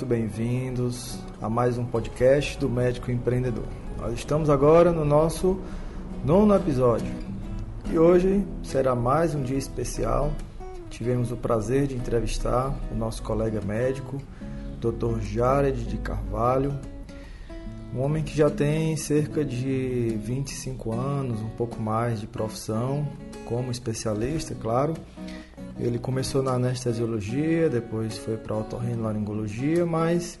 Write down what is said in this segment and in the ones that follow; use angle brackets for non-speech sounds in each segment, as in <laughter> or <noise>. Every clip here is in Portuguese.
Muito bem-vindos a mais um podcast do Médico Empreendedor. Nós estamos agora no nosso nono episódio e hoje será mais um dia especial. Tivemos o prazer de entrevistar o nosso colega médico, Dr. Jared de Carvalho, um homem que já tem cerca de 25 anos, um pouco mais de profissão, como especialista, claro ele começou na anestesiologia, depois foi para otorrinolaringologia, mas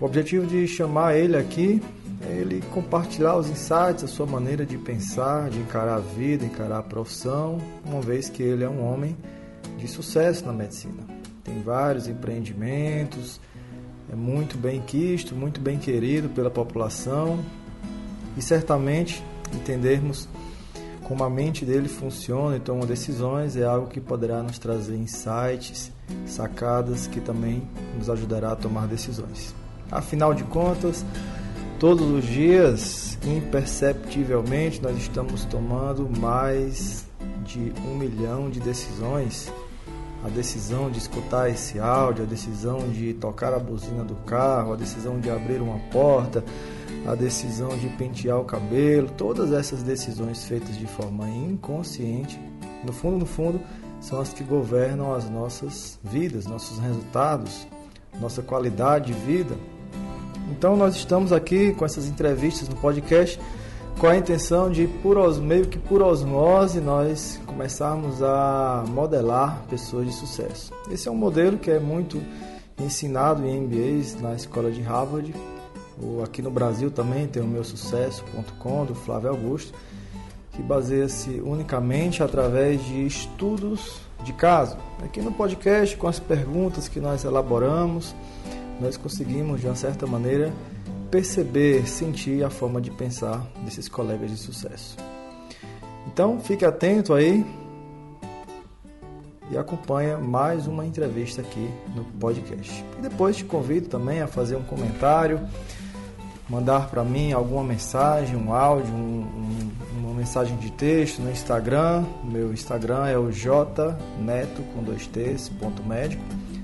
o objetivo de chamar ele aqui é ele compartilhar os insights, a sua maneira de pensar, de encarar a vida, encarar a profissão, uma vez que ele é um homem de sucesso na medicina. Tem vários empreendimentos, é muito bem quisto, muito bem querido pela população e certamente entendermos como a mente dele funciona e toma decisões é algo que poderá nos trazer insights, sacadas que também nos ajudará a tomar decisões. Afinal de contas, todos os dias, imperceptivelmente, nós estamos tomando mais de um milhão de decisões. A decisão de escutar esse áudio, a decisão de tocar a buzina do carro, a decisão de abrir uma porta, a decisão de pentear o cabelo, todas essas decisões feitas de forma inconsciente, no fundo, no fundo, são as que governam as nossas vidas, nossos resultados, nossa qualidade de vida. Então nós estamos aqui com essas entrevistas no podcast com a intenção de por os, meio que por osmose nós começarmos a modelar pessoas de sucesso. Esse é um modelo que é muito ensinado em MBAs na escola de Harvard Aqui no Brasil também tem o meu sucesso.com do Flávio Augusto, que baseia-se unicamente através de estudos de caso. Aqui no podcast, com as perguntas que nós elaboramos, nós conseguimos de uma certa maneira perceber, sentir a forma de pensar desses colegas de sucesso. Então, fique atento aí e acompanha mais uma entrevista aqui no podcast. E depois te convido também a fazer um comentário mandar para mim alguma mensagem, um áudio, um, um, uma mensagem de texto no Instagram. Meu Instagram é o jneto com dois t's, ponto médico.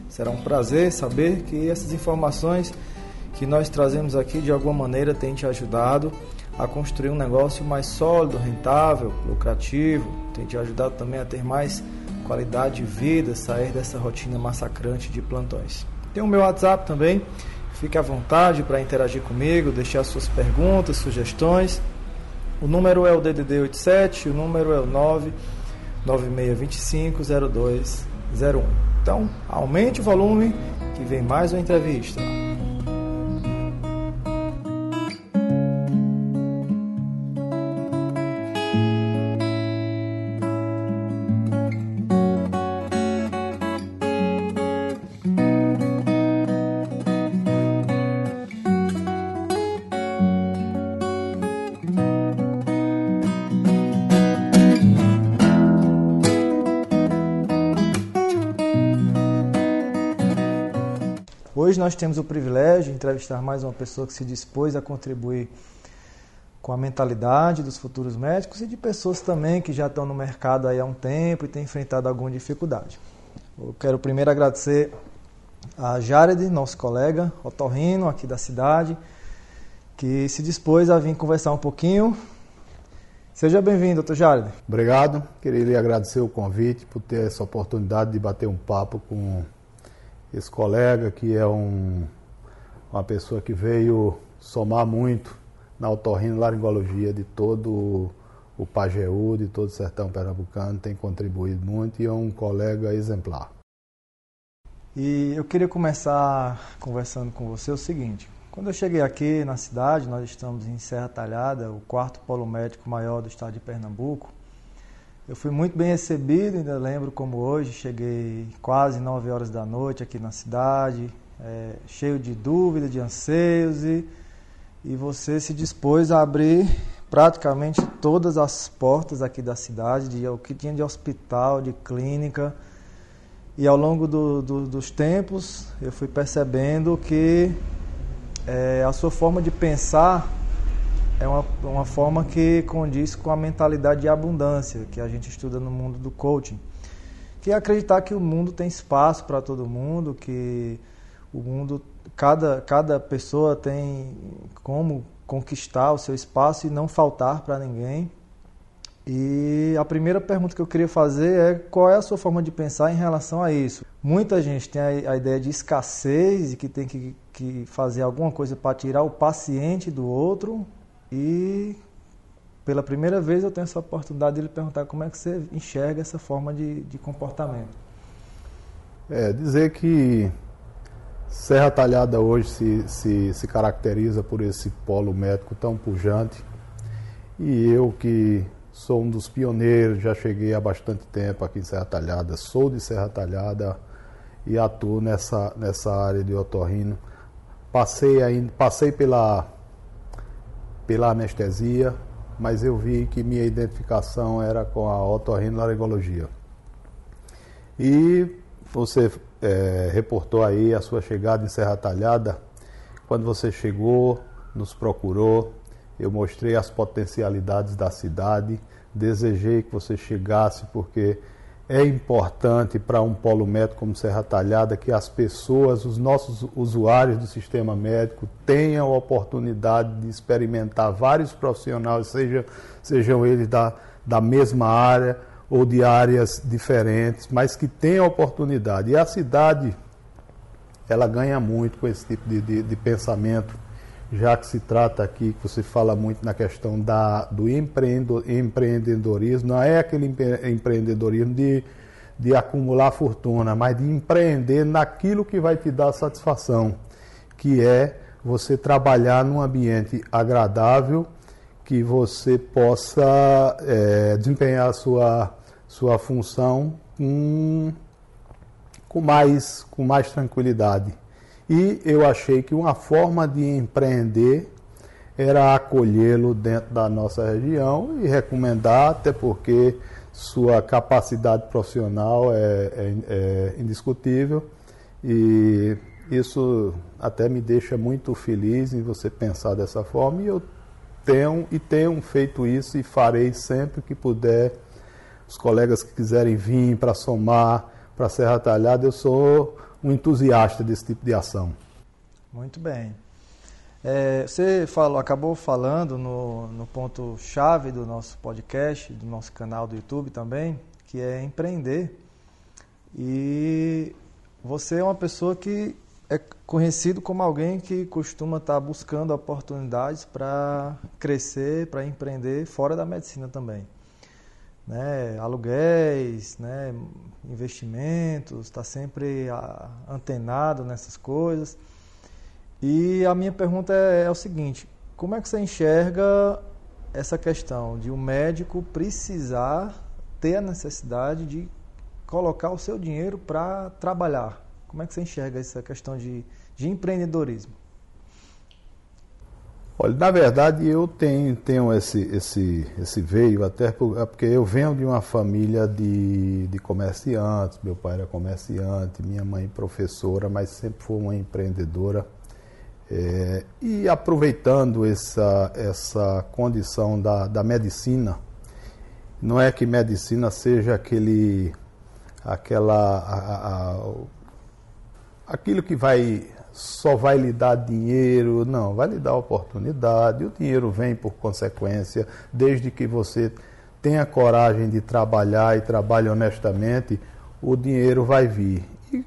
Será um prazer saber que essas informações que nós trazemos aqui de alguma maneira têm te ajudado a construir um negócio mais sólido, rentável, lucrativo, tem te ajudado também a ter mais qualidade de vida, sair dessa rotina massacrante de plantões. Tem o meu WhatsApp também, Fique à vontade para interagir comigo, deixar suas perguntas, sugestões. O número é o DDD 87, o número é o 996250201. Então, aumente o volume que vem mais uma entrevista. Nós temos o privilégio de entrevistar mais uma pessoa que se dispôs a contribuir com a mentalidade dos futuros médicos e de pessoas também que já estão no mercado há um tempo e têm enfrentado alguma dificuldade. Eu quero primeiro agradecer a Jared, nosso colega otorrino aqui da cidade, que se dispôs a vir conversar um pouquinho. Seja bem-vindo, doutor Jared. Obrigado. Queria agradecer o convite por ter essa oportunidade de bater um papo com esse colega que é um, uma pessoa que veio somar muito na otorrinolaringologia de todo o Pajeú, de todo o sertão pernambucano, tem contribuído muito e é um colega exemplar. E eu queria começar conversando com você o seguinte: quando eu cheguei aqui na cidade, nós estamos em Serra Talhada, o quarto polo médico maior do estado de Pernambuco. Eu fui muito bem recebido, ainda lembro como hoje, cheguei quase 9 horas da noite aqui na cidade, é, cheio de dúvidas, de anseios, e, e você se dispôs a abrir praticamente todas as portas aqui da cidade, de, o que tinha de hospital, de clínica. E ao longo do, do, dos tempos eu fui percebendo que é, a sua forma de pensar é uma, uma forma que condiz com a mentalidade de abundância que a gente estuda no mundo do coaching. que é acreditar que o mundo tem espaço para todo mundo, que o mundo, cada, cada pessoa tem como conquistar o seu espaço e não faltar para ninguém. E a primeira pergunta que eu queria fazer é qual é a sua forma de pensar em relação a isso? Muita gente tem a, ideia de escassez e que tem que, que fazer alguma coisa para tirar o paciente do outro e pela primeira vez eu tenho essa oportunidade de lhe perguntar como é que você enxerga essa forma de, de comportamento. É, dizer que Serra Talhada hoje se, se, se caracteriza por esse polo médico tão pujante e eu que sou um dos pioneiros, já cheguei há bastante tempo aqui em Serra Talhada, sou de Serra Talhada e atuo nessa, nessa área de otorrino. Passei, ainda, passei pela, pela anestesia, mas eu vi que minha identificação era com a otorrinolaringologia. E você é, reportou aí a sua chegada em Serra Talhada. Quando você chegou, nos procurou, eu mostrei as potencialidades da cidade, desejei que você chegasse porque é importante para um polo médico como Serra Talhada que as pessoas, os nossos usuários do sistema médico, tenham a oportunidade de experimentar vários profissionais, seja, sejam eles da, da mesma área ou de áreas diferentes, mas que tenham a oportunidade. E a cidade, ela ganha muito com esse tipo de, de, de pensamento já que se trata aqui, que você fala muito na questão da, do empreendedorismo, não é aquele empreendedorismo de, de acumular fortuna, mas de empreender naquilo que vai te dar satisfação, que é você trabalhar num ambiente agradável, que você possa é, desempenhar a sua, sua função com, com, mais, com mais tranquilidade. E eu achei que uma forma de empreender era acolhê-lo dentro da nossa região e recomendar, até porque sua capacidade profissional é, é, é indiscutível e isso até me deixa muito feliz em você pensar dessa forma e eu tenho e tenho feito isso e farei sempre que puder. Os colegas que quiserem vir para somar para Serra Talhada, eu sou um entusiasta desse tipo de ação. Muito bem. É, você falou, acabou falando no, no ponto-chave do nosso podcast, do nosso canal do YouTube também, que é empreender. E você é uma pessoa que é conhecido como alguém que costuma estar buscando oportunidades para crescer, para empreender fora da medicina também né, aluguéis, né, investimentos, está sempre antenado nessas coisas. E a minha pergunta é, é, o seguinte: como é que você enxerga essa questão de um médico precisar ter a necessidade de colocar o seu dinheiro para trabalhar? Como é que você enxerga essa questão de, de empreendedorismo? Olha, na verdade eu tenho, tenho esse, esse, esse veio até é porque eu venho de uma família de, de comerciantes, meu pai era comerciante, minha mãe professora, mas sempre foi uma empreendedora. É, e aproveitando essa, essa condição da, da medicina, não é que medicina seja aquele, aquela, a, a, aquilo que vai só vai lhe dar dinheiro, não, vai lhe dar oportunidade, o dinheiro vem por consequência, desde que você tenha coragem de trabalhar e trabalhe honestamente, o dinheiro vai vir. E,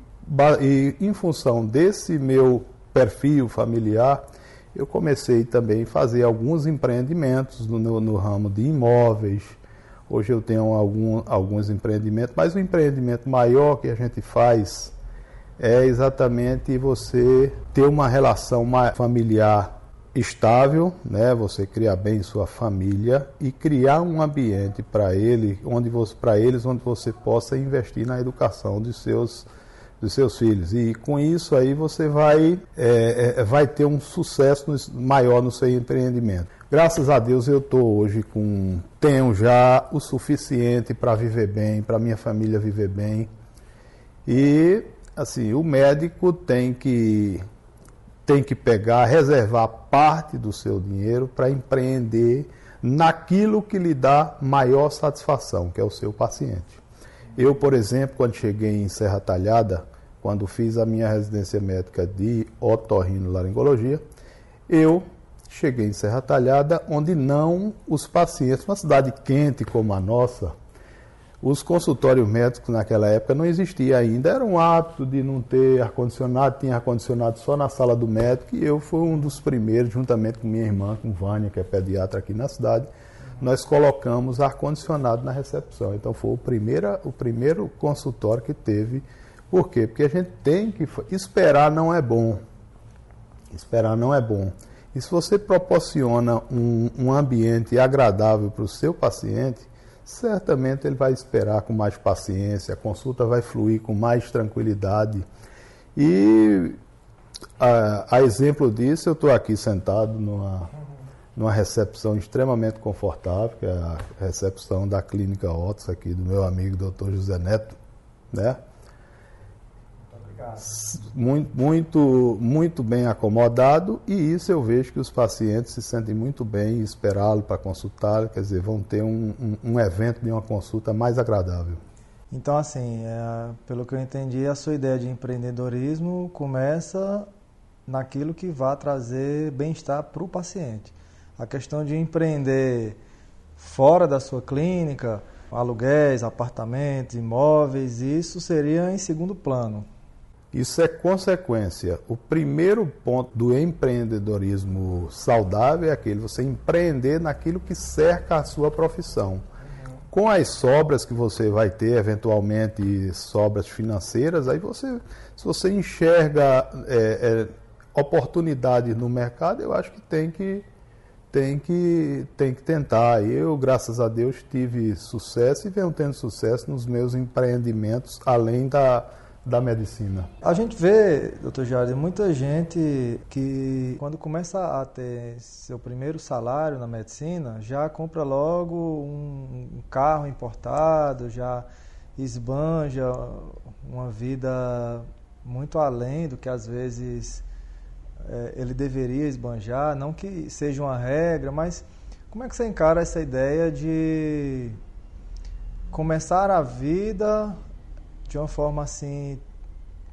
e em função desse meu perfil familiar, eu comecei também a fazer alguns empreendimentos no, no, ramo de imóveis. Hoje eu tenho algum, alguns empreendimentos, mas o empreendimento maior que a gente faz é exatamente você ter uma relação familiar estável, né? Você criar bem sua família e criar um ambiente para ele, onde para eles onde você possa investir na educação dos seus dos seus filhos e com isso aí você vai é, é, vai ter um sucesso maior no seu empreendimento. Graças a Deus eu estou hoje com tenho já o suficiente para viver bem, para minha família viver bem e assim, o médico tem que tem que pegar, reservar parte do seu dinheiro para empreender naquilo que lhe dá maior satisfação, que é o seu paciente. Eu, por exemplo, quando cheguei em Serra Talhada, quando fiz a minha residência médica de otorrinolaringologia, eu cheguei em Serra Talhada, onde não os pacientes, uma cidade quente como a nossa, os consultórios médicos naquela época não existia ainda, era um hábito de não ter ar-condicionado, tinha ar-condicionado só na sala do médico e eu fui um dos primeiros, juntamente com minha irmã, com Vânia, que é pediatra aqui na cidade, nós colocamos ar-condicionado na recepção. Então foi o primeiro, o primeiro consultório que teve. Por quê? Porque a gente tem que. Esperar não é bom. Esperar não é bom. E se você proporciona um, um ambiente agradável para o seu paciente, certamente ele vai esperar com mais paciência, a consulta vai fluir com mais tranquilidade. E a, a exemplo disso, eu estou aqui sentado numa numa recepção extremamente confortável, que é a recepção da clínica Otis aqui do meu amigo Dr. José Neto, né? Muito, muito, muito bem acomodado e isso eu vejo que os pacientes se sentem muito bem esperá-lo para consultar, quer dizer, vão ter um, um, um, evento de uma consulta mais agradável. Então, assim, é, pelo que eu entendi, a sua ideia de empreendedorismo começa naquilo que vai trazer bem-estar para o paciente a questão de empreender fora da sua clínica, aluguéis, apartamentos, imóveis, isso seria em segundo plano. Isso é consequência. O primeiro ponto do empreendedorismo saudável é aquele você empreender naquilo que cerca a sua profissão. Com as sobras que você vai ter, eventualmente sobras financeiras, aí você, se você enxerga é, é, oportunidades no mercado, eu acho que tem que tem que, tem que tentar. Eu, graças a Deus, tive sucesso e venho tendo sucesso nos meus empreendimentos, além da, da medicina. A gente vê, doutor Jardim, muita gente que quando começa a ter seu primeiro salário na medicina, já compra logo um carro importado, já esbanja uma vida muito além do que às vezes é, ele deveria esbanjar, não que seja uma regra, mas como é que você encara essa ideia de começar a vida de uma forma assim,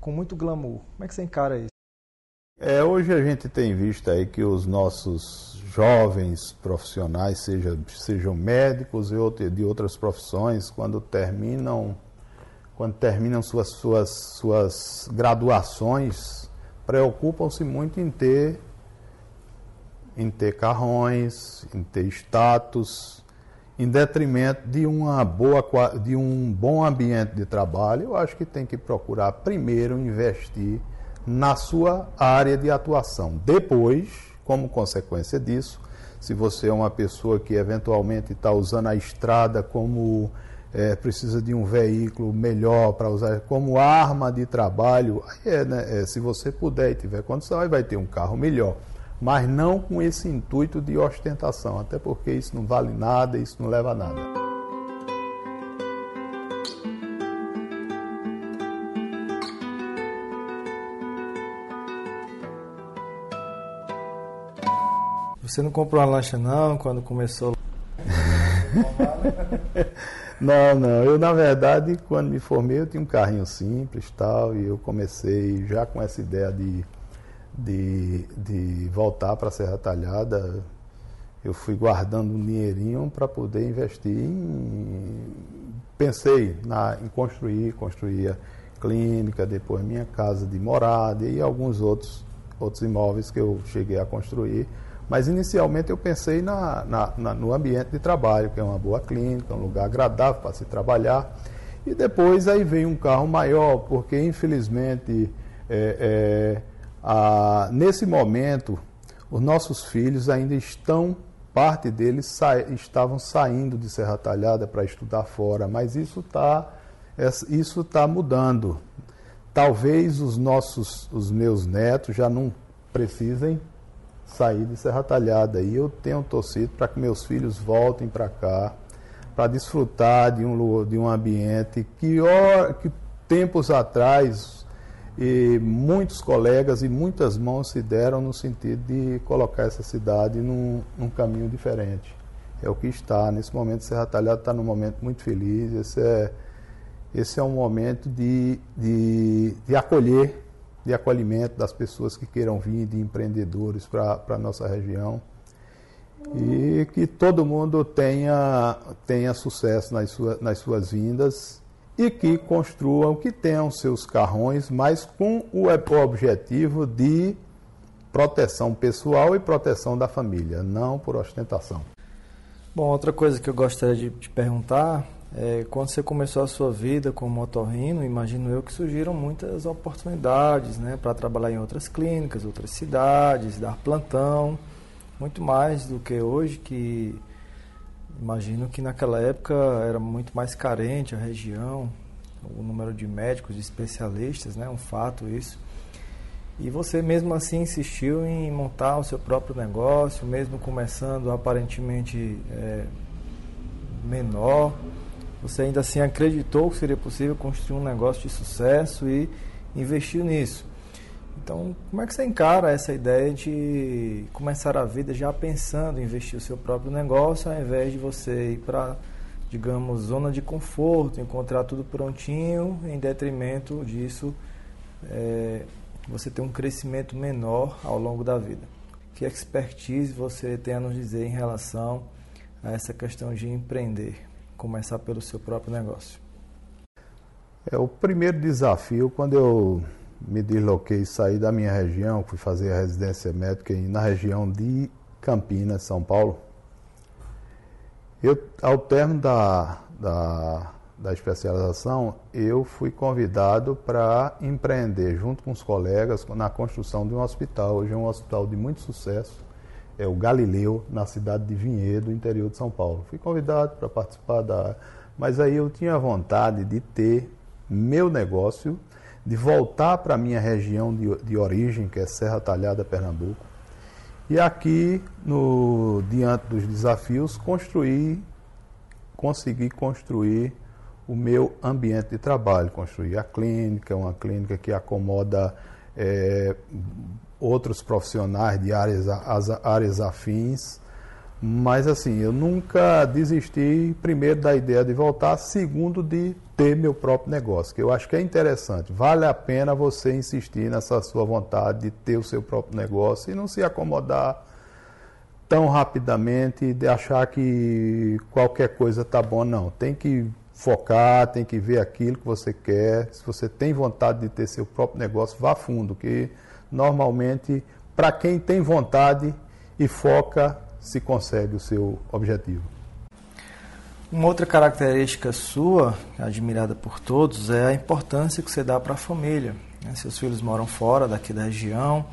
com muito glamour? Como é que você encara isso? É, hoje a gente tem visto aí que os nossos jovens profissionais, seja, sejam médicos e de outras profissões, quando terminam, quando terminam suas, suas, suas graduações, preocupam-se muito em ter em ter carrões, em ter status, em detrimento de uma boa de um bom ambiente de trabalho. Eu acho que tem que procurar primeiro investir na sua área de atuação. Depois, como consequência disso, se você é uma pessoa que eventualmente está usando a estrada como é, precisa de um veículo melhor para usar como arma de trabalho, é, né, é, se você puder e tiver condição, aí vai ter um carro melhor. Mas não com esse intuito de ostentação, até porque isso não vale nada, isso não leva a nada. Você não comprou uma lancha não quando começou? <laughs> Não, não. Eu, na verdade, quando me formei, eu tinha um carrinho simples tal, e eu comecei já com essa ideia de, de, de voltar para a Serra Talhada. Eu fui guardando um dinheirinho para poder investir em. Pensei na, em construir, construir a clínica, depois minha casa de morada e alguns outros, outros imóveis que eu cheguei a construir mas inicialmente eu pensei na, na, na, no ambiente de trabalho, que é uma boa clínica, um lugar agradável para se trabalhar. E depois aí veio um carro maior, porque infelizmente é, é, a, nesse momento os nossos filhos ainda estão, parte deles sa, estavam saindo de Serra Talhada para estudar fora, mas isso está isso tá mudando. Talvez os nossos, os meus netos já não precisem sair de Serra Talhada. E eu tenho torcido para que meus filhos voltem para cá, para desfrutar de um, de um ambiente que, ó, que tempos atrás e muitos colegas e muitas mãos se deram no sentido de colocar essa cidade num, num caminho diferente. É o que está. Nesse momento, Serra Talhada está num momento muito feliz. Esse é, esse é um momento de, de, de acolher, de acolhimento das pessoas que queiram vir, de empreendedores para a nossa região. E que todo mundo tenha, tenha sucesso nas, sua, nas suas vindas e que construam, que tenham seus carrões, mas com o objetivo de proteção pessoal e proteção da família, não por ostentação. Bom, outra coisa que eu gostaria de te perguntar é quando você começou a sua vida como motorrino, imagino eu que surgiram muitas oportunidades, né, para trabalhar em outras clínicas, outras cidades, dar plantão, muito mais do que hoje que Imagino que naquela época era muito mais carente a região, o número de médicos, de especialistas, né? Um fato isso. E você mesmo assim insistiu em montar o seu próprio negócio, mesmo começando aparentemente é, menor. Você ainda assim acreditou que seria possível construir um negócio de sucesso e investiu nisso. Então, como é que você encara essa ideia de começar a vida já pensando em investir o seu próprio negócio, ao invés de você ir para, digamos, zona de conforto, encontrar tudo prontinho, em detrimento disso, é, você ter um crescimento menor ao longo da vida? Que expertise você tem a nos dizer em relação a essa questão de empreender, começar pelo seu próprio negócio? É o primeiro desafio quando eu me desloquei, saí da minha região, fui fazer a residência médica na região de Campinas, São Paulo. Eu, ao término da, da, da especialização, eu fui convidado para empreender junto com os colegas na construção de um hospital. Hoje é um hospital de muito sucesso, é o Galileu, na cidade de Vinhedo, interior de São Paulo. Fui convidado para participar da. Mas aí eu tinha vontade de ter meu negócio de voltar para a minha região de, de origem, que é Serra Talhada, Pernambuco, e aqui, no, diante dos desafios, construir, conseguir construir o meu ambiente de trabalho, construir a clínica, uma clínica que acomoda é, outros profissionais de áreas, as, áreas afins, mas assim, eu nunca desisti, primeiro, da ideia de voltar, segundo, de ter meu próprio negócio, que eu acho que é interessante. Vale a pena você insistir nessa sua vontade de ter o seu próprio negócio e não se acomodar tão rapidamente de achar que qualquer coisa tá bom, não. Tem que focar, tem que ver aquilo que você quer. Se você tem vontade de ter seu próprio negócio, vá fundo, que normalmente, para quem tem vontade e foca, se consegue o seu objetivo. Uma outra característica sua, admirada por todos, é a importância que você dá para a família. Né? Seus filhos moram fora daqui da região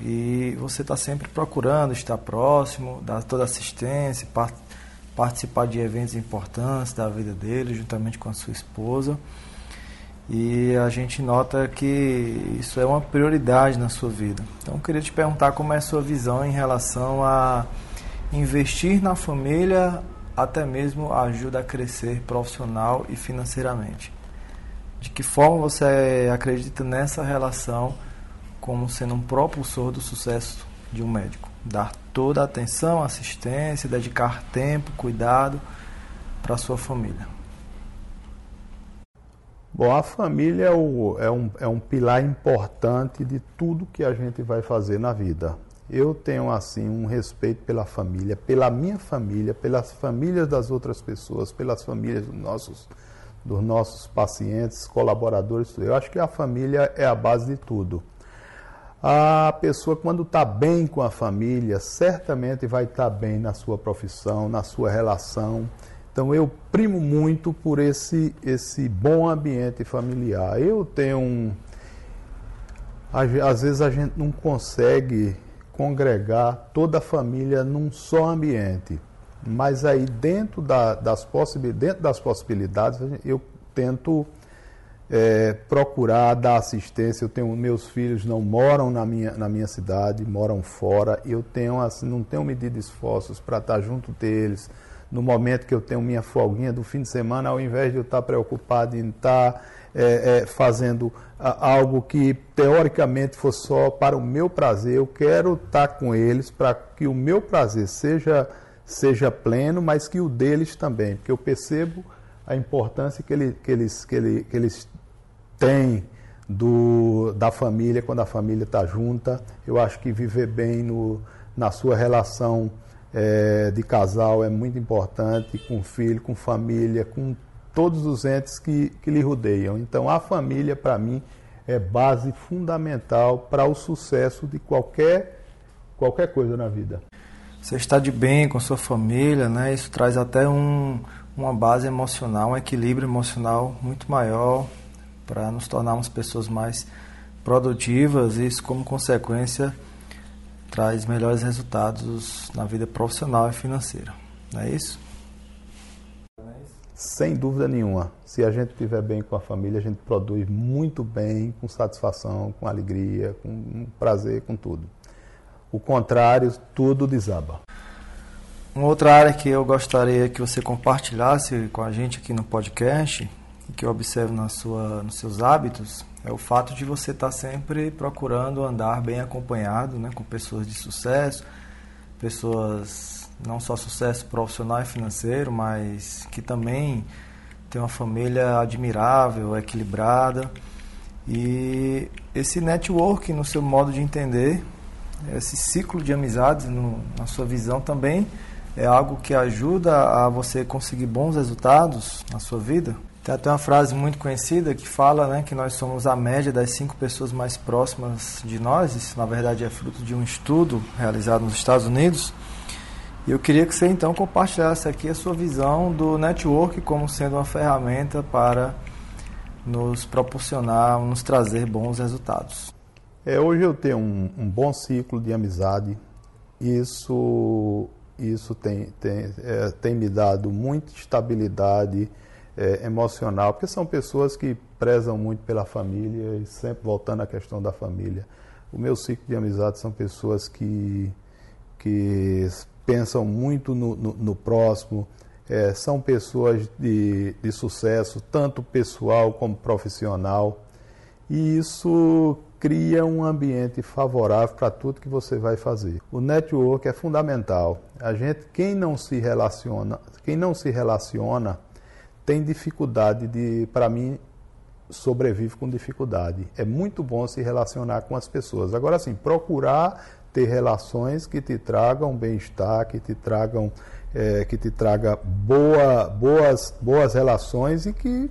e você está sempre procurando estar próximo, dar toda assistência, participar de eventos importantes da vida dele, juntamente com a sua esposa. E a gente nota que isso é uma prioridade na sua vida. Então, eu queria te perguntar como é a sua visão em relação a investir na família até mesmo ajuda a crescer profissional e financeiramente. De que forma você acredita nessa relação como sendo um propulsor do sucesso de um médico? Dar toda a atenção, assistência, dedicar tempo, cuidado para sua família. Bom, a família é, o, é, um, é um pilar importante de tudo que a gente vai fazer na vida eu tenho assim um respeito pela família, pela minha família, pelas famílias das outras pessoas, pelas famílias dos nossos, dos nossos pacientes, colaboradores. Eu acho que a família é a base de tudo. A pessoa, quando está bem com a família, certamente vai estar tá bem na sua profissão, na sua relação. Então, eu primo muito por esse, esse bom ambiente familiar. Eu tenho um. Às vezes a gente não consegue congregar toda a família num só ambiente. Mas aí dentro, da, das, dentro das possibilidades eu tento é, procurar dar assistência. Eu tenho meus filhos não moram na minha, na minha cidade, moram fora. Eu tenho assim, não tenho medido esforços para estar junto deles no momento que eu tenho minha folguinha do fim de semana, ao invés de eu estar preocupado em estar é, é, fazendo algo que teoricamente for só para o meu prazer, eu quero estar com eles para que o meu prazer seja, seja pleno, mas que o deles também, porque eu percebo a importância que, ele, que, eles, que, ele, que eles têm do, da família quando a família está junta. Eu acho que viver bem no, na sua relação é, de casal é muito importante, com filho, com família, com todos os entes que, que lhe rodeiam. Então, a família, para mim, é base fundamental para o sucesso de qualquer, qualquer coisa na vida. Você está de bem com sua família, né? Isso traz até um, uma base emocional, um equilíbrio emocional muito maior para nos tornarmos pessoas mais produtivas e isso, como consequência, traz melhores resultados na vida profissional e financeira. Não é isso? Sem dúvida nenhuma. Se a gente estiver bem com a família, a gente produz muito bem, com satisfação, com alegria, com prazer, com tudo. O contrário, tudo desaba. Uma outra área que eu gostaria que você compartilhasse com a gente aqui no podcast, e que eu observo na sua, nos seus hábitos, é o fato de você estar sempre procurando andar bem acompanhado, né, com pessoas de sucesso, pessoas não só sucesso profissional e financeiro, mas que também tem uma família admirável, equilibrada. E esse network, no seu modo de entender, esse ciclo de amizades, no, na sua visão também, é algo que ajuda a você conseguir bons resultados na sua vida? Tem até uma frase muito conhecida que fala né, que nós somos a média das cinco pessoas mais próximas de nós. Isso, na verdade, é fruto de um estudo realizado nos Estados Unidos. E eu queria que você então compartilhasse aqui a sua visão do network como sendo uma ferramenta para nos proporcionar, nos trazer bons resultados. É, hoje eu tenho um, um bom ciclo de amizade. Isso, isso tem, tem, é, tem me dado muita estabilidade é, emocional, porque são pessoas que prezam muito pela família e sempre voltando à questão da família. O meu ciclo de amizade são pessoas que, que pensam muito no, no, no próximo, é, são pessoas de, de sucesso, tanto pessoal como profissional, e isso cria um ambiente favorável para tudo que você vai fazer. O network é fundamental. A gente, quem não se relaciona, quem não se relaciona, tem dificuldade de, para mim, sobrevive com dificuldade. É muito bom se relacionar com as pessoas. Agora, sim, procurar ter relações que te tragam bem-estar, que te tragam, é, que te traga boa, boas, boas relações e que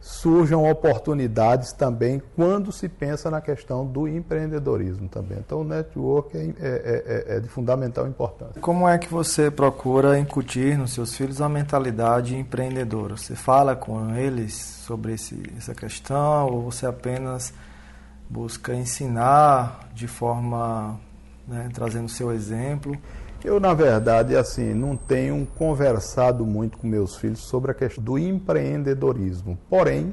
surjam oportunidades também quando se pensa na questão do empreendedorismo também. Então, o network é, é, é, é, de fundamental importância. Como é que você procura incutir nos seus filhos a mentalidade empreendedora? Você fala com eles sobre esse, essa questão ou você apenas busca ensinar de forma né, trazendo seu exemplo. Eu, na verdade, assim, não tenho conversado muito com meus filhos sobre a questão do empreendedorismo. Porém,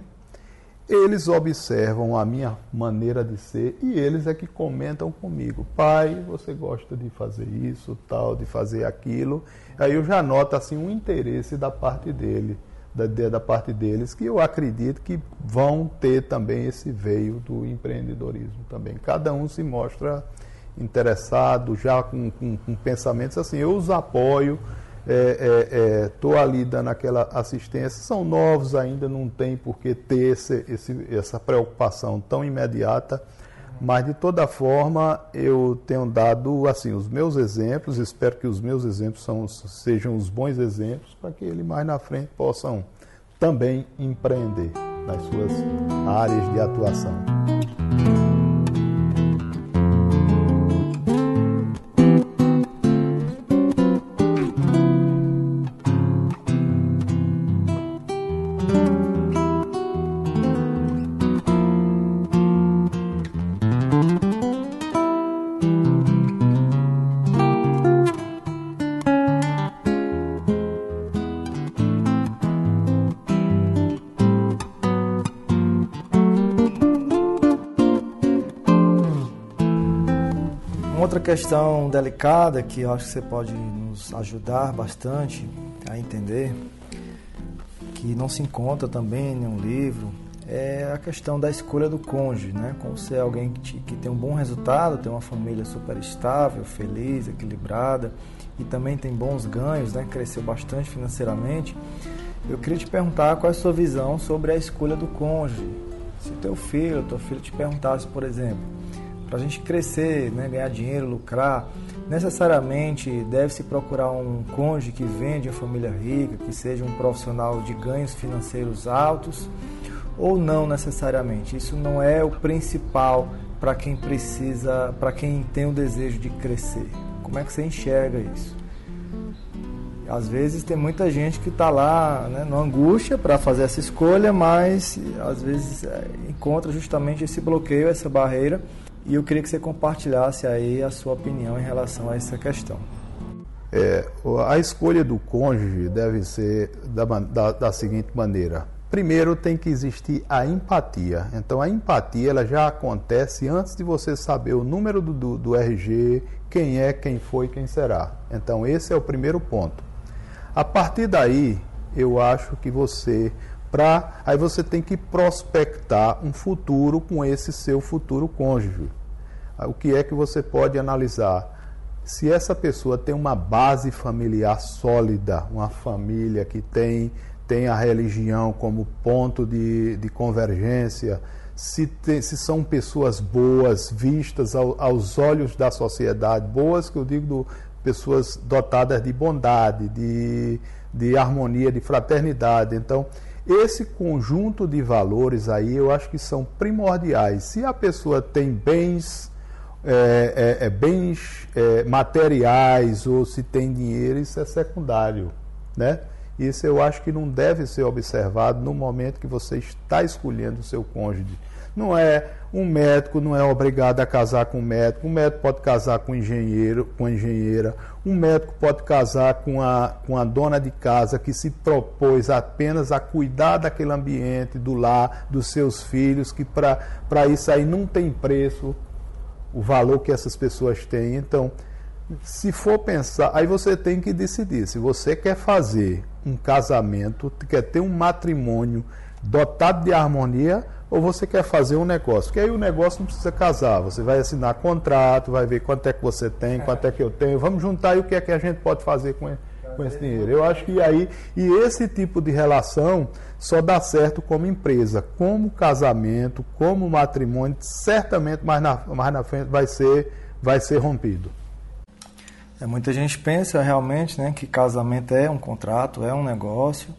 eles observam a minha maneira de ser e eles é que comentam comigo. Pai, você gosta de fazer isso, tal, de fazer aquilo. Aí eu já noto assim um interesse da parte dele, da, da parte deles, que eu acredito que vão ter também esse veio do empreendedorismo também. Cada um se mostra interessado, já com, com, com pensamentos assim, eu os apoio, estou é, é, é, ali dando aquela assistência, são novos ainda, não tem por que ter esse, esse, essa preocupação tão imediata, mas de toda forma eu tenho dado assim os meus exemplos, espero que os meus exemplos são, sejam os bons exemplos para que eles mais na frente possam também empreender nas suas áreas de atuação. Questão delicada que eu acho que você pode nos ajudar bastante a entender, que não se encontra também em nenhum livro, é a questão da escolha do cônjuge, né? Como ser alguém que, te, que tem um bom resultado, tem uma família super estável, feliz, equilibrada e também tem bons ganhos, né? Cresceu bastante financeiramente. Eu queria te perguntar qual é a sua visão sobre a escolha do cônjuge. Se teu filho, tua filha te perguntasse, por exemplo, para a gente crescer, né, ganhar dinheiro, lucrar, necessariamente deve-se procurar um cônjuge que venha de uma família rica, que seja um profissional de ganhos financeiros altos, ou não necessariamente. Isso não é o principal para quem precisa, para quem tem o desejo de crescer. Como é que você enxerga isso? Às vezes tem muita gente que está lá né, na angústia para fazer essa escolha, mas às vezes é, encontra justamente esse bloqueio, essa barreira. E eu queria que você compartilhasse aí a sua opinião em relação a essa questão. É, a escolha do cônjuge deve ser da, da, da seguinte maneira: Primeiro tem que existir a empatia. Então a empatia ela já acontece antes de você saber o número do, do, do RG, quem é, quem foi, quem será. Então esse é o primeiro ponto. A partir daí, eu acho que você aí você tem que prospectar um futuro com esse seu futuro cônjuge. O que é que você pode analisar? Se essa pessoa tem uma base familiar sólida, uma família que tem tem a religião como ponto de, de convergência, se, se são pessoas boas, vistas ao, aos olhos da sociedade, boas que eu digo do, pessoas dotadas de bondade, de, de harmonia, de fraternidade. Então, esse conjunto de valores aí eu acho que são primordiais. Se a pessoa tem bens, é, é, é, bens é, materiais ou se tem dinheiro, isso é secundário, né? Isso eu acho que não deve ser observado no momento que você está escolhendo o seu cônjuge. Não é um médico não é obrigado a casar com um médico, um médico pode casar com um engenheiro, com engenheira, um médico pode casar com a, com a dona de casa que se propôs apenas a cuidar daquele ambiente, do lar, dos seus filhos, que para isso aí não tem preço o valor que essas pessoas têm. Então, se for pensar, aí você tem que decidir se você quer fazer um casamento, quer ter um matrimônio dotado de harmonia ou você quer fazer um negócio. Que aí o negócio não precisa casar, você vai assinar contrato, vai ver quanto é que você tem, quanto é que eu tenho, vamos juntar e o que é que a gente pode fazer com, com esse dinheiro. Eu acho que aí, e esse tipo de relação só dá certo como empresa, como casamento, como matrimônio, certamente mais na, mais na frente vai ser, vai ser rompido. É, muita gente pensa realmente né, que casamento é um contrato, é um negócio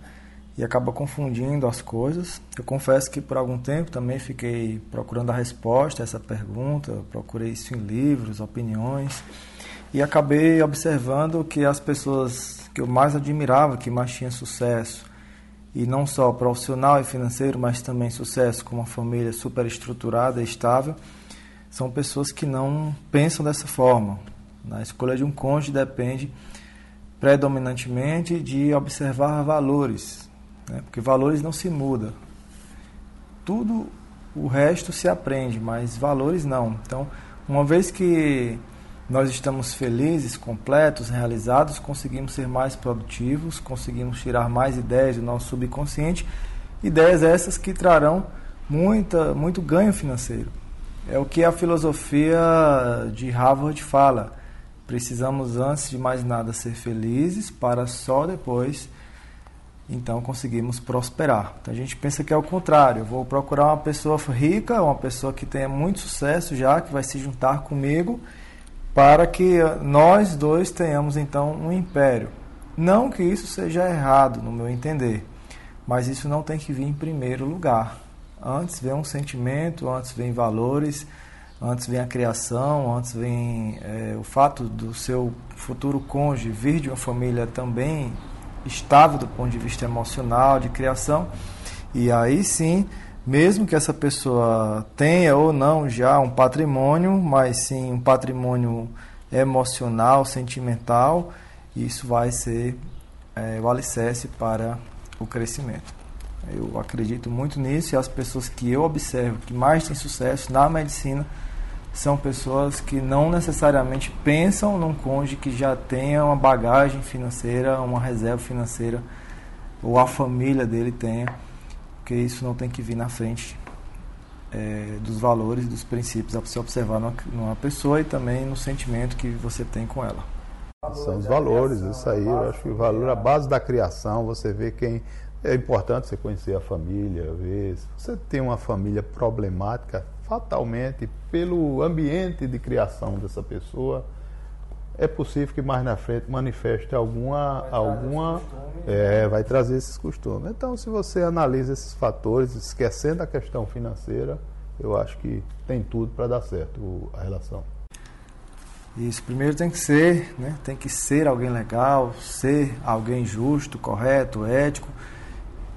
e acaba confundindo as coisas. Eu confesso que por algum tempo também fiquei procurando a resposta a essa pergunta, procurei isso em livros, opiniões e acabei observando que as pessoas que eu mais admirava, que mais tinham sucesso, e não só profissional e financeiro, mas também sucesso com uma família super estruturada e estável, são pessoas que não pensam dessa forma, na escolha de um cônjuge depende predominantemente de observar valores, né? porque valores não se mudam. Tudo o resto se aprende, mas valores não. Então, uma vez que nós estamos felizes, completos, realizados, conseguimos ser mais produtivos, conseguimos tirar mais ideias do nosso subconsciente, ideias essas que trarão muita, muito ganho financeiro. É o que a filosofia de Harvard fala. Precisamos, antes de mais nada, ser felizes para só depois então conseguimos prosperar. Então a gente pensa que é o contrário. Eu vou procurar uma pessoa rica, uma pessoa que tenha muito sucesso já, que vai se juntar comigo, para que nós dois tenhamos então um império. Não que isso seja errado, no meu entender, mas isso não tem que vir em primeiro lugar. Antes vem um sentimento, antes vem valores Antes vem a criação, antes vem é, o fato do seu futuro cônjuge vir de uma família também estável do ponto de vista emocional, de criação. E aí sim, mesmo que essa pessoa tenha ou não já um patrimônio, mas sim um patrimônio emocional, sentimental, isso vai ser é, o alicerce para o crescimento. Eu acredito muito nisso e as pessoas que eu observo que mais têm sucesso na medicina são pessoas que não necessariamente pensam num cônjuge que já tenha uma bagagem financeira, uma reserva financeira, ou a família dele tenha, porque isso não tem que vir na frente é, dos valores, dos princípios a você observar numa, numa pessoa e também no sentimento que você tem com ela. São os valores, isso aí, eu acho que o valor, a base da criação, você vê quem É importante você conhecer a família, ver se você tem uma família problemática, fatalmente, pelo ambiente de criação dessa pessoa, é possível que mais na frente manifeste alguma. Vai alguma é, vai trazer esses costumes. Então, se você analisa esses fatores, esquecendo a questão financeira, eu acho que tem tudo para dar certo a relação. Isso, primeiro tem que ser, né? Tem que ser alguém legal, ser alguém justo, correto, ético,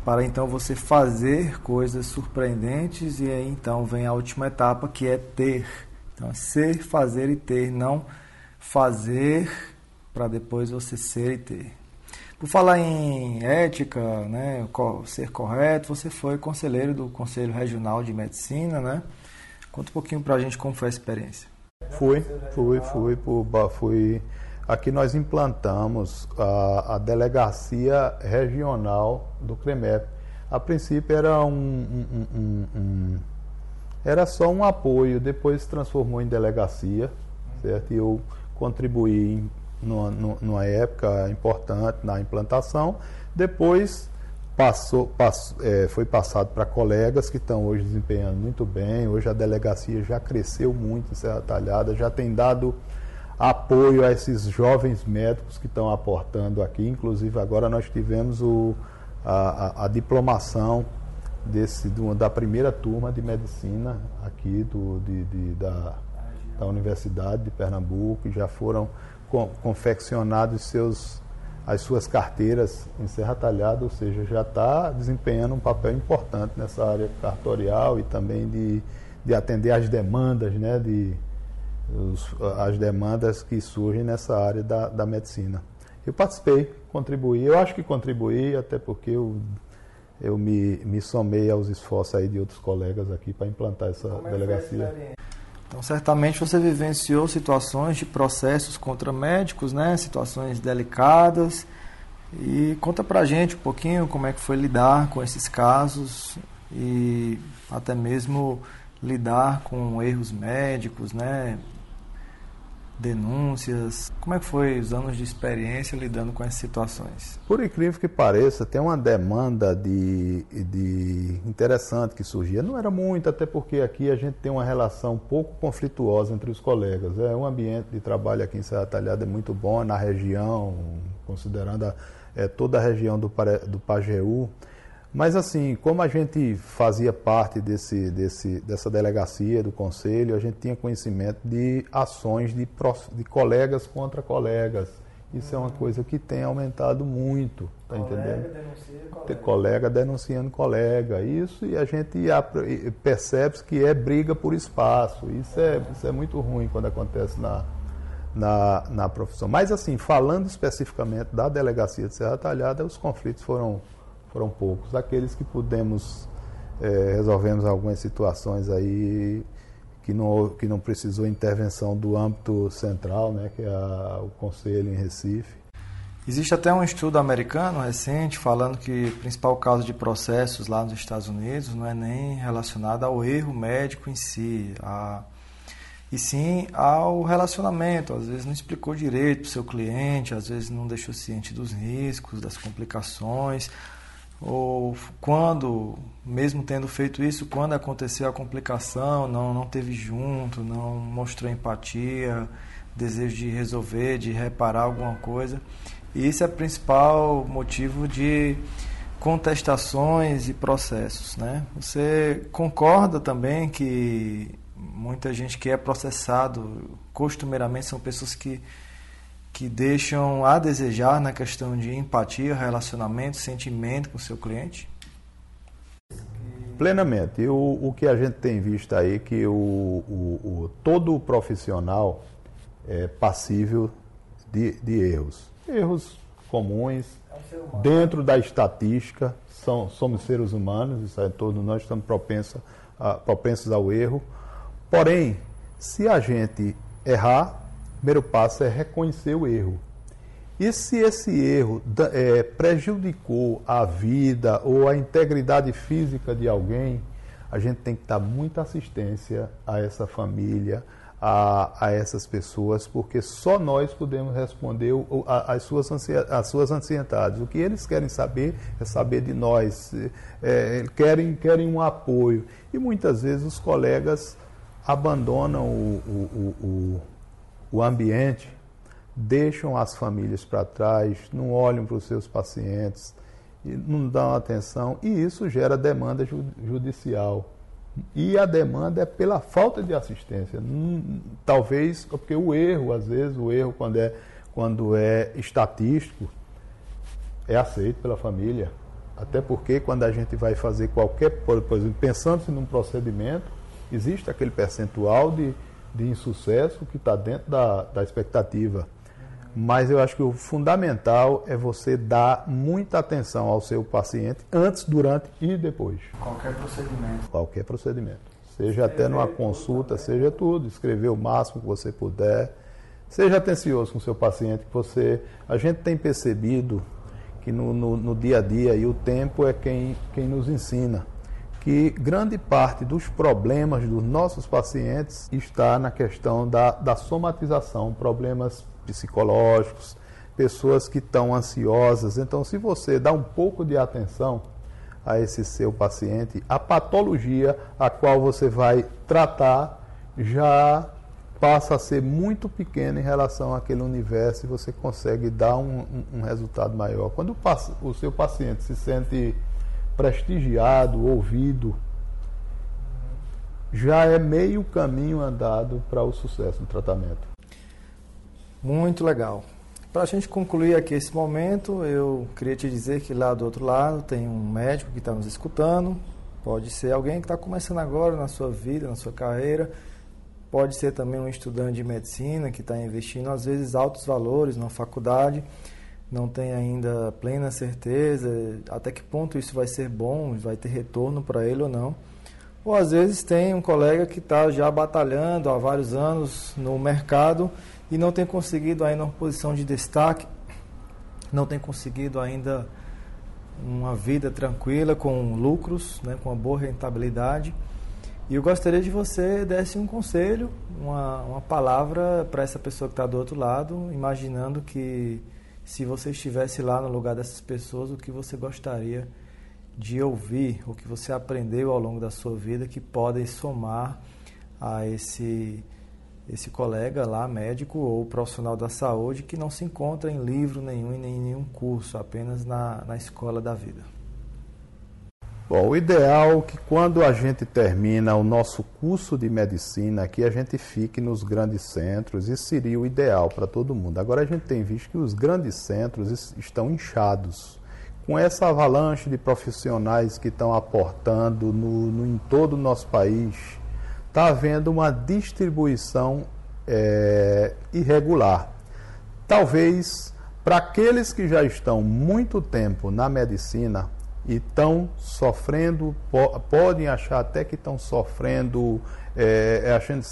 para então você fazer coisas surpreendentes e aí então vem a última etapa que é ter. Então, ser, fazer e ter, não fazer para depois você ser e ter. Por falar em ética, né, ser correto, você foi conselheiro do Conselho Regional de Medicina, né? Conta um pouquinho para a gente como foi a experiência. Fui, fui, fui, fui. Aqui nós implantamos a, a delegacia regional do CREMEP. A princípio era um, um, um, um, era só um apoio, depois se transformou em delegacia, certo? E eu contribuí numa, numa época importante na implantação. Depois passou, passou é, foi passado para colegas que estão hoje desempenhando muito bem. Hoje a delegacia já cresceu muito em Serra Talhada, já tem dado apoio a esses jovens médicos que estão aportando aqui. Inclusive agora nós tivemos o, a, a, a diplomação desse, do, da primeira turma de medicina aqui do, de, de da, da Universidade de Pernambuco, já foram confeccionados seus, as suas carteiras em Serra Talhada, ou seja, já está desempenhando um papel importante nessa área cartorial e também de, de atender às demandas, né, de, os, as demandas que surgem nessa área da, da medicina. Eu participei, contribuí, eu acho que contribuí, até porque eu, eu me, me somei aos esforços aí de outros colegas aqui para implantar essa Como é delegacia. Então, certamente você vivenciou situações de processos contra médicos, né? Situações delicadas. E conta pra gente um pouquinho como é que foi lidar com esses casos e até mesmo lidar com erros médicos, né? Denúncias? Como é que foi os anos de experiência lidando com essas situações? Por incrível que pareça, tem uma demanda de, de interessante que surgia. Não era muito, até porque aqui a gente tem uma relação pouco conflituosa entre os colegas. É um ambiente de trabalho aqui em Serra Talhada é muito bom na região, considerando a, é, toda a região do, do Pajeú. Mas assim, como a gente fazia parte desse, desse, dessa delegacia do conselho, a gente tinha conhecimento de ações de, de colegas contra colegas. Isso uhum. é uma coisa que tem aumentado muito, tá colega entendendo? Denuncia colega. colega denunciando colega. Isso e a gente percebe que é briga por espaço. Isso é, isso é muito ruim quando acontece na, na, na profissão. Mas assim, falando especificamente da delegacia de Serra Talhada, os conflitos foram foram poucos. Aqueles que pudemos, é, resolvemos algumas situações aí que não, que não precisou intervenção do âmbito central, né, que é a, o Conselho em Recife. Existe até um estudo americano recente falando que o principal causa de processos lá nos Estados Unidos não é nem relacionado ao erro médico em si, a, e sim ao relacionamento. Às vezes não explicou direito para o seu cliente, às vezes não deixou ciente dos riscos, das complicações, ou quando, mesmo tendo feito isso, quando aconteceu a complicação, não, não teve junto, não mostrou empatia, desejo de resolver, de reparar alguma coisa. E isso é o principal motivo de contestações e processos. Né? Você concorda também que muita gente que é processado costumeiramente são pessoas que que deixam a desejar na questão de empatia, relacionamento, sentimento com o seu cliente? Plenamente. O, o que a gente tem visto aí é que o, o, o, todo profissional é passível de, de erros. Erros comuns, é dentro da estatística, são, somos seres humanos, isso é, todos nós estamos propensos, a, propensos ao erro. Porém, se a gente errar, primeiro passo é reconhecer o erro. E se esse erro é, prejudicou a vida ou a integridade física de alguém, a gente tem que dar muita assistência a essa família, a, a essas pessoas, porque só nós podemos responder às suas, as suas ansiedades. O que eles querem saber é saber de nós, é, querem, querem um apoio. E muitas vezes os colegas abandonam o, o, o, o ambiente, deixam as famílias para trás, não olham para os seus pacientes, não dão atenção, e isso gera demanda judicial. E a demanda é pela falta de assistência. Talvez porque o erro, às vezes, o erro quando é, quando é estatístico, é aceito pela família. Até porque quando a gente vai fazer qualquer, por exemplo, pensando-se num procedimento, existe aquele percentual de, de insucesso que está dentro da, da expectativa. Mas eu acho que o fundamental é você dar muita atenção ao seu paciente antes, durante e depois. Qualquer procedimento. Qualquer procedimento. Seja até numa consulta, seja tudo, escrever o máximo que você puder. Seja atencioso com o seu paciente, que você. A gente tem percebido que no, no, no dia a dia e o tempo é quem, quem nos ensina que grande parte dos problemas dos nossos pacientes está na questão da, da somatização, problemas psicológicos, pessoas que estão ansiosas. Então, se você dá um pouco de atenção a esse seu paciente, a patologia a qual você vai tratar já passa a ser muito pequena em relação àquele universo e você consegue dar um, um, resultado maior. Quando o, o seu paciente se sente prestigiado, ouvido, já é meio caminho andado para o sucesso no tratamento. Muito legal. Para a gente concluir aqui esse momento, eu queria te dizer que lá do outro lado tem um médico que está nos escutando. Pode ser alguém que está começando agora na sua vida, na sua carreira. Pode ser também um estudante de medicina que está investindo, às vezes, altos valores na faculdade, não tem ainda plena certeza até que ponto isso vai ser bom, vai ter retorno para ele ou não. Ou às vezes tem um colega que está já batalhando há vários anos no mercado e não tem conseguido ainda uma posição de destaque, não tem conseguido ainda uma vida tranquila, com lucros, né, com uma boa rentabilidade. E eu gostaria de você desse um conselho, uma, uma palavra para essa pessoa que está do outro lado, imaginando que se você estivesse lá no lugar dessas pessoas, o que você gostaria de ouvir, o que você aprendeu ao longo da sua vida que podem somar a esse esse colega lá, médico ou profissional da saúde, que não se encontra em livro nenhum e nem em nenhum curso, apenas na, na escola da vida? Bom, o ideal é que quando a gente termina o nosso curso de medicina, que a gente fique nos grandes centros, isso seria o ideal para todo mundo. Agora a gente tem visto que os grandes centros estão inchados. Com essa avalanche de profissionais que estão aportando no, no em todo o nosso país, está havendo uma distribuição é, irregular. Talvez para aqueles que já estão muito tempo na medicina e estão sofrendo, po podem achar até que estão sofrendo, é, é achando,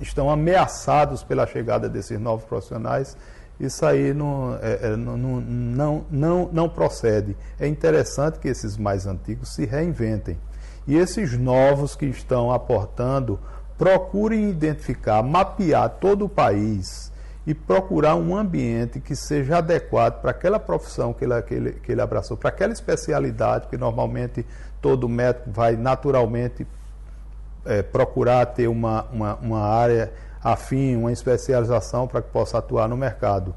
estão ameaçados pela chegada desses novos profissionais, isso aí não, é, é não, não, não, não procede. É interessante que esses mais antigos se reinventem. E esses novos que estão aportando, procurem identificar, mapear todo o país e procurar um ambiente que seja adequado para aquela profissão que ele, que ele, que ele abraçou, para aquela especialidade que normalmente todo médico vai naturalmente é, procurar ter uma, uma, uma área afim, uma especialização para que possa atuar no mercado.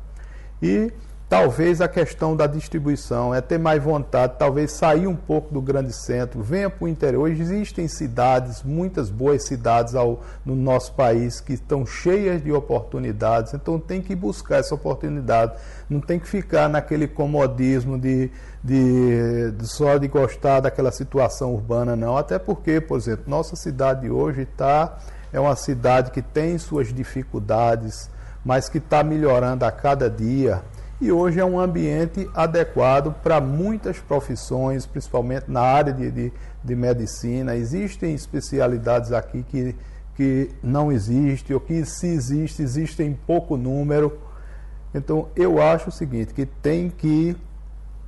E Talvez a questão da distribuição é ter mais vontade, talvez sair um pouco do grande centro, venha para o interior. Existem cidades, muitas boas cidades ao, no nosso país que estão cheias de oportunidades, então tem que buscar essa oportunidade. Não tem que ficar naquele comodismo de, de, de só de gostar daquela situação urbana, não. Até porque, por exemplo, nossa cidade hoje está é uma cidade que tem suas dificuldades, mas que está melhorando a cada dia e hoje é um ambiente adequado para muitas profissões, principalmente na área de, de, de, medicina. Existem especialidades aqui que, que não existem, ou que se existe, existem em pouco número. Então eu acho o seguinte, que tem que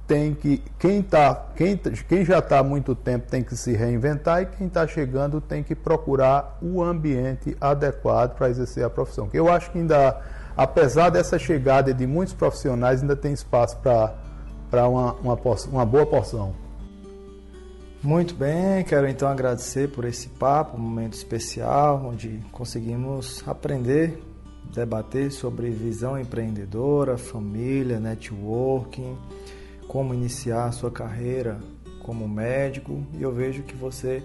tem que quem tá quem, quem já está há muito tempo tem que se reinventar e quem está chegando tem que procurar o ambiente adequado para exercer a profissão. Que eu acho que ainda apesar dessa chegada de muitos profissionais ainda tem espaço para uma, uma, uma boa porção. Muito bem, quero então agradecer por esse papo, um momento especial onde conseguimos aprender, debater sobre visão empreendedora, família, networking como iniciar a sua carreira como médico e eu vejo que você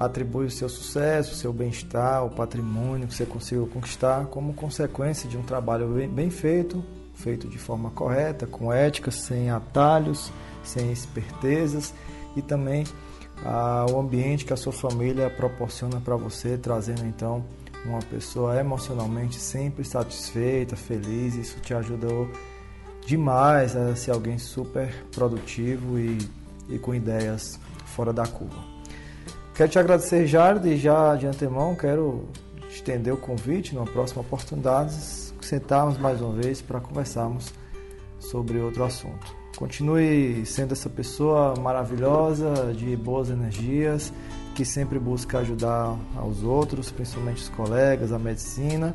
atribui o seu sucesso, o seu bem-estar, o patrimônio que você conseguiu conquistar como consequência de um trabalho bem feito, feito de forma correta, com ética, sem atalhos, sem espertezas e também ah, o ambiente que a sua família proporciona para você, trazendo então uma pessoa emocionalmente sempre satisfeita, feliz. Isso te ajudou demais a ser alguém super produtivo e, e com ideias fora da curva. Quero te agradecer, Jared, e já de antemão quero estender o convite numa próxima oportunidade, sentarmos mais uma vez para conversarmos sobre outro assunto. Continue sendo essa pessoa maravilhosa, de boas energias, que sempre busca ajudar aos outros, principalmente os colegas, a medicina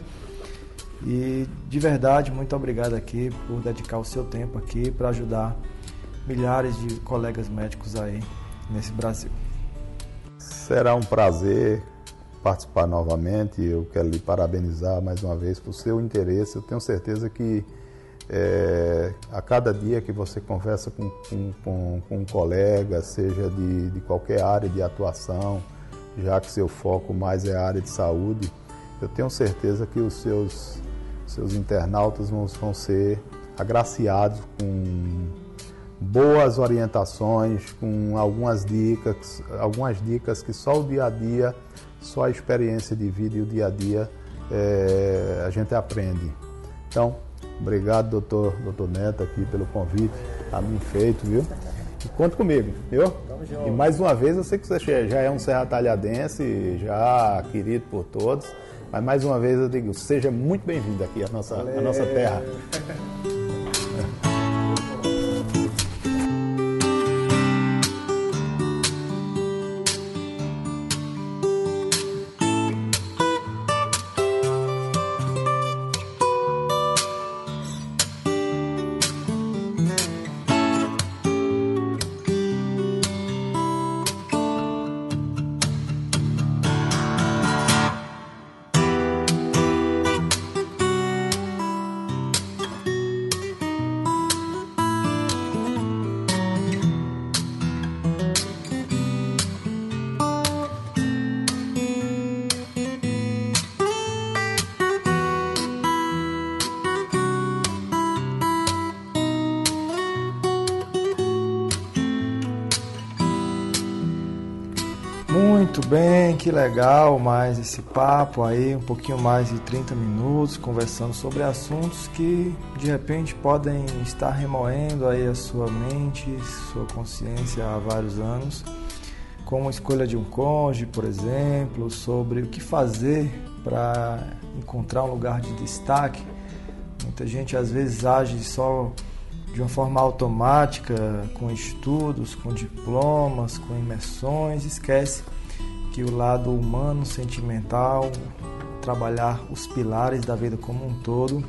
e de verdade, muito obrigado aqui por dedicar o seu tempo aqui para ajudar milhares de colegas médicos aí nesse Brasil. Será um prazer participar novamente. Eu quero lhe parabenizar mais uma vez por seu interesse. Eu tenho certeza que é, a cada dia que você conversa com, com, com um colega, seja de, de qualquer área de atuação, já que seu foco mais é a área de saúde, eu tenho certeza que os seus seus internautas vão, vão ser agraciados com boas orientações, com algumas dicas, algumas dicas que só o dia a dia, só a experiência de vida e o dia a dia é, a gente aprende. Então, obrigado, doutor, doutor Neto, aqui pelo convite, a mim feito, viu? E conta comigo, viu? E mais uma vez, eu sei que você já é um serra talhadense, já querido por todos. Mas mais uma vez eu digo, seja muito bem-vindo aqui à nossa, à nossa terra. <laughs> Bem, que legal mais esse papo aí, um pouquinho mais de 30 minutos conversando sobre assuntos que de repente podem estar remoendo aí a sua mente, sua consciência há vários anos, como a escolha de um cônjuge, por exemplo, sobre o que fazer para encontrar um lugar de destaque. Muita gente às vezes age só de uma forma automática, com estudos, com diplomas, com imersões, esquece que o lado humano, sentimental, trabalhar os pilares da vida como um todo,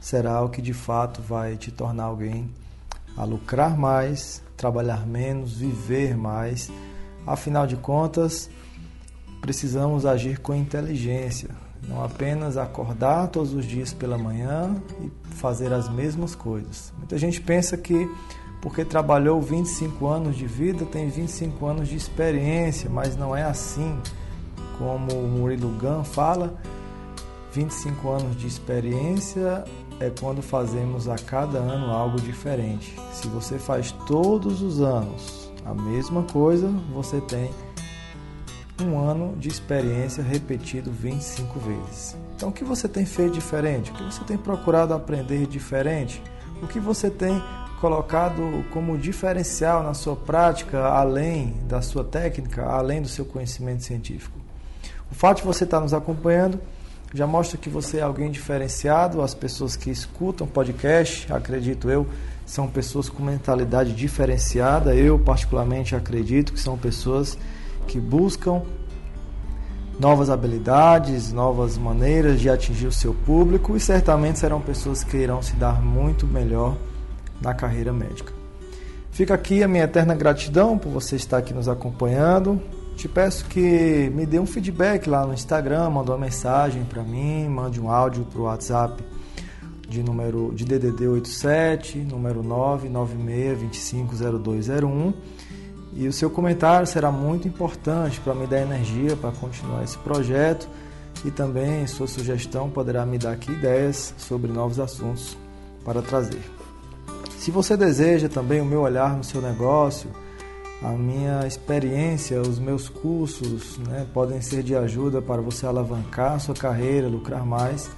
será o que de fato vai te tornar alguém a lucrar mais, trabalhar menos, viver mais. Afinal de contas, precisamos agir com inteligência, não apenas acordar todos os dias pela manhã e fazer as mesmas coisas. Muita gente pensa que porque trabalhou 25 anos de vida, tem 25 anos de experiência, mas não é assim como o Murilo Gun fala. 25 anos de experiência é quando fazemos a cada ano algo diferente. Se você faz todos os anos a mesma coisa, você tem um ano de experiência repetido 25 vezes. Então, o que você tem feito diferente? O que você tem procurado aprender diferente? O que você tem colocado como diferencial na sua prática, além da sua técnica, além do seu conhecimento científico. O fato de você estar nos acompanhando já mostra que você é alguém diferenciado. As pessoas que escutam podcast, acredito eu, são pessoas com mentalidade diferenciada. Eu, particularmente, acredito que são pessoas que buscam novas habilidades, novas maneiras de atingir o seu público e certamente serão pessoas que irão se dar muito melhor na carreira médica. Fica aqui a minha eterna gratidão por você estar aqui nos acompanhando. Te peço que me dê um feedback lá no Instagram, mande uma mensagem para mim, mande um áudio para o WhatsApp de número de DDD 87, número 996250201. E o seu comentário será muito importante para me dar energia para continuar esse projeto e também sua sugestão poderá me dar aqui ideias sobre novos assuntos para trazer. Se você deseja também o meu olhar no seu negócio, a minha experiência, os meus cursos né, podem ser de ajuda para você alavancar a sua carreira, lucrar mais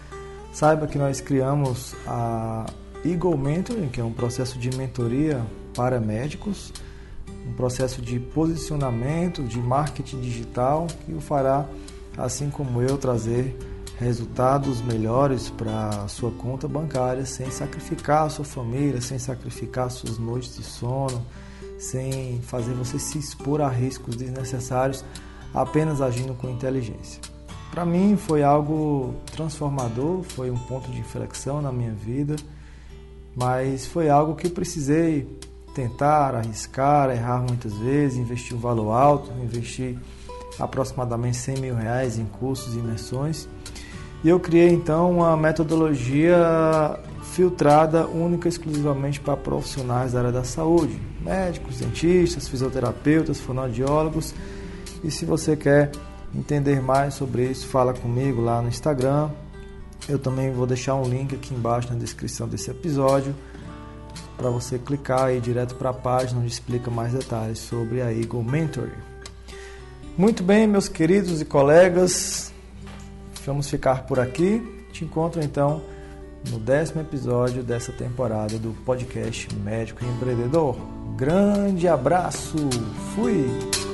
Saiba que nós criamos a Eagle Mentoring, que é um processo de mentoria para médicos, um processo de posicionamento, de marketing digital, que o fará, assim como eu, trazer resultados melhores para sua conta bancária, sem sacrificar a sua família, sem sacrificar suas noites de sono, sem fazer você se expor a riscos desnecessários, apenas agindo com inteligência. Para mim foi algo transformador, foi um ponto de inflexão na minha vida, mas foi algo que precisei tentar, arriscar, errar muitas vezes, investir um valor alto, investir aproximadamente 100 mil reais em cursos e imersões. E eu criei então uma metodologia filtrada única e exclusivamente para profissionais da área da saúde, médicos, dentistas, fisioterapeutas, fonoaudiólogos. E se você quer entender mais sobre isso, fala comigo lá no Instagram. Eu também vou deixar um link aqui embaixo na descrição desse episódio para você clicar aí direto para a página onde explica mais detalhes sobre a Eagle Mentoring. Muito bem, meus queridos e colegas, vamos ficar por aqui. Te encontro então no décimo episódio dessa temporada do podcast Médico Empreendedor. Grande abraço, fui!